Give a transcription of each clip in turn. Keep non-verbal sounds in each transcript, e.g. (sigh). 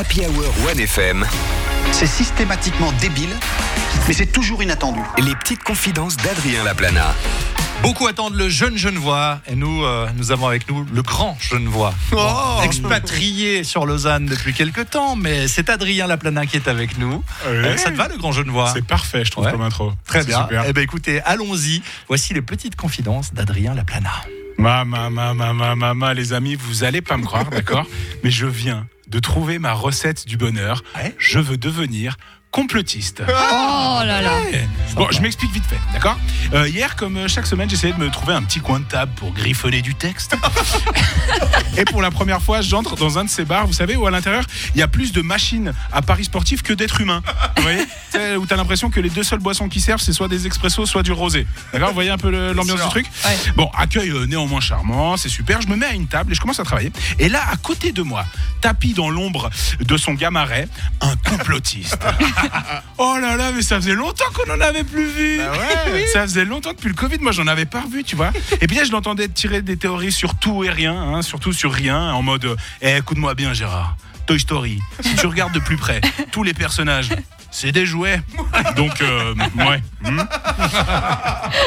Happy Hour 1FM, C'est systématiquement débile, mais c'est toujours inattendu. les petites confidences d'Adrien Laplana. Beaucoup attendent le jeune Genevois et nous, euh, nous avons avec nous le grand Genevois. Bon, expatrié sur Lausanne depuis quelques temps, mais c'est Adrien Laplana qui est avec nous. Euh, ça te va le grand Genevois? C'est parfait, je trouve, Ouais. comme intro. Très bien. Super. Eh ben écoutez, allons-y. Voici les petites confidences d'Adrien Laplana. Ma, ma, ma, ma, ma, ma, ma, les amis, vous allez pas me croire, d'accord? (laughs) Mais je viens de trouver ma recette du bonheur. Ouais? Je veux devenir complotiste. Oh là là. Ouais. Bon, je m'explique vite fait, d'accord? Euh, Hier, comme euh, chaque semaine, j'essayais de me trouver un petit coin de table pour griffonner du texte. (laughs) Et pour la première fois, j'entre dans un de ces bars, vous savez, où à l'intérieur, il y a plus de machines à paris sportifs que d'êtres humains. Vous voyez? (laughs) Où t'as l'impression que les deux seules boissons qui servent, c'est soit des expressos, soit du rosé. D'accord? Vous voyez un peu le- l'ambiance du truc? Ouais. Bon, accueil euh, néanmoins charmant, c'est super. Je me mets à une table et je commence à travailler. Et là, à côté de moi, tapis dans l'ombre de son gamaret, un complotiste. (laughs) oh là là, mais ça faisait longtemps qu'on n'en avait plus vu. Ça faisait longtemps depuis le Covid, moi j'en avais pas revu, tu vois. Et puis là, je l'entendais tirer des théories sur tout et rien, hein, surtout sur rien, en mode eh, écoute-moi bien, Gérard. Toy Story, si tu regardes de plus près, tous les personnages, c'est des jouets. Donc, euh, ouais. hmm.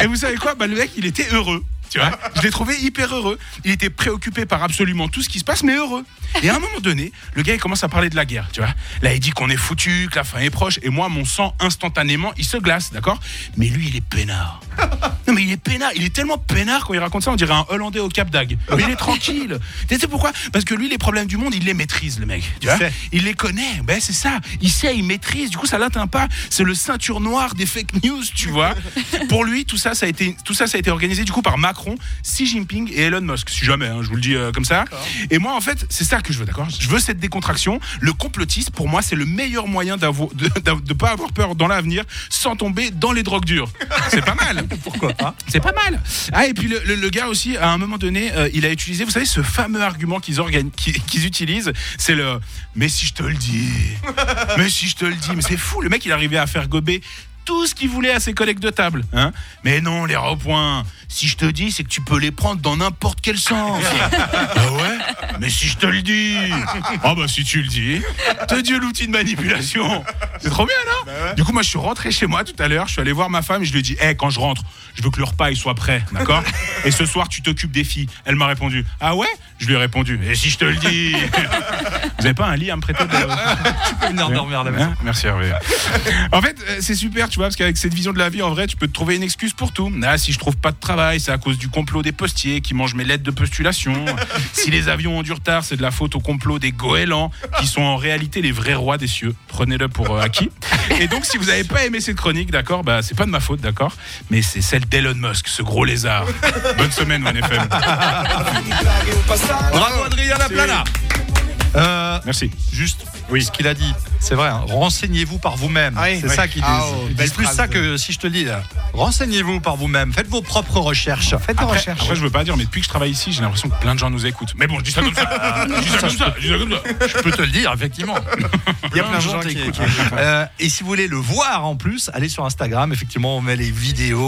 Et vous savez quoi? Bah, Le mec, il était heureux. Tu vois Je l'ai trouvé hyper heureux. Il était préoccupé par absolument tout ce qui se passe, mais heureux. Et à un moment donné, le gars, il commence à parler de la guerre. Tu vois Là, il dit qu'on est foutu, que la fin est proche. Et moi, mon sang, instantanément, il se glace, d'accord Mais lui, il est peinard. Non, mais il est peinard. Il est tellement peinard quand il raconte ça, on dirait un Hollandais au Cap d'Agde. Mais il est tranquille. Tu sais pourquoi? Parce que lui, les problèmes du monde, il les maîtrise, le mec. Tu vois il les connaît, ben c'est ça. Il sait, il maîtrise. Du coup, ça l'atteint pas. C'est le ceinture noire des fake news, tu vois. Pour lui, tout ça, ça a été, tout ça, ça a été organisé du coup par Macron, Xi Jinping et Elon Musk. Si jamais, hein, je vous le dis euh, comme ça. Et moi, en fait, c'est ça que je veux, d'accord? Je veux cette décontraction. Le complotisme, pour moi, c'est le meilleur moyen de ne pas avoir peur dans l'avenir sans tomber dans les drogues dures. C'est pas mal. (laughs) Pourquoi pas? C'est pas mal. Ah, et puis le, le- le gars aussi, à un moment donné, euh, il a utilisé, vous savez, ce fameux argument qu'ils qu'ils utilisent, c'est le Mais si je te le dis, mais si je te le dis, mais c'est fou. Le mec, il arrivait à faire gober tout ce qu'il voulait à ses collègues de table. Hein mais non, les ronds-points, si je te dis, c'est que tu peux les prendre dans n'importe quel sens. (laughs) ah ouais Mais si je te le dis Ah bah si tu le dis, te Dieu l'outil de manipulation. C'est trop bien, non? Du coup, moi, je suis rentré chez moi tout à l'heure, je suis allé voir ma femme et je lui ai dit, hé, quand je rentre, je veux que le repas il soit prêt, d'accord? (laughs) Et ce soir, tu t'occupes des filles. Elle m'a répondu, ah ouais? Je lui ai répondu, et si je te le dis? (laughs) Vous avez pas un lit à me prêter de... Tu peux venir dormir maison. Hein? Merci Hervé. En fait, euh, c'est super, tu vois, parce qu'avec cette vision de la vie, en vrai, tu peux te trouver une excuse pour tout. Ah, si je trouve pas de travail, c'est à cause du complot des postiers qui mangent mes lettres de postulation. (laughs) si les avions ont du retard, c'est de la faute au complot des goélands, qui sont en réalité les vrais rois des cieux. Prenez-le pour euh, acquis. Et donc, si vous n'avez pas aimé cette chronique, d'accord, bah, c'est pas de ma faute, d'accord, mais c'est celle d'Elon Musk, ce gros lézard. Bonne semaine, OneFM. Bravo Adrien Laplana Euh, Merci. Juste Oui. ce qu'il a dit, c'est vrai, hein, renseignez-vous par vous-même. Ah oui, c'est oui. ça qu'ils disent. Ah, oh, Ils belle disent plus ça de- que si je te le dis. là. Renseignez-vous par vous-même, faites vos propres recherches. Faites des Après, recherches. après, je veux pas dire, mais depuis que je travaille ici, j'ai l'impression que plein de gens nous écoutent. Mais bon, je dis ça comme ça. Je dis ça comme ça. Je dis ça comme ça. Je peux te le dire, effectivement. Il y a plein de gens qui écoutent. Euh, et si vous voulez le voir en plus, allez sur Instagram. Effectivement, on met les vidéos.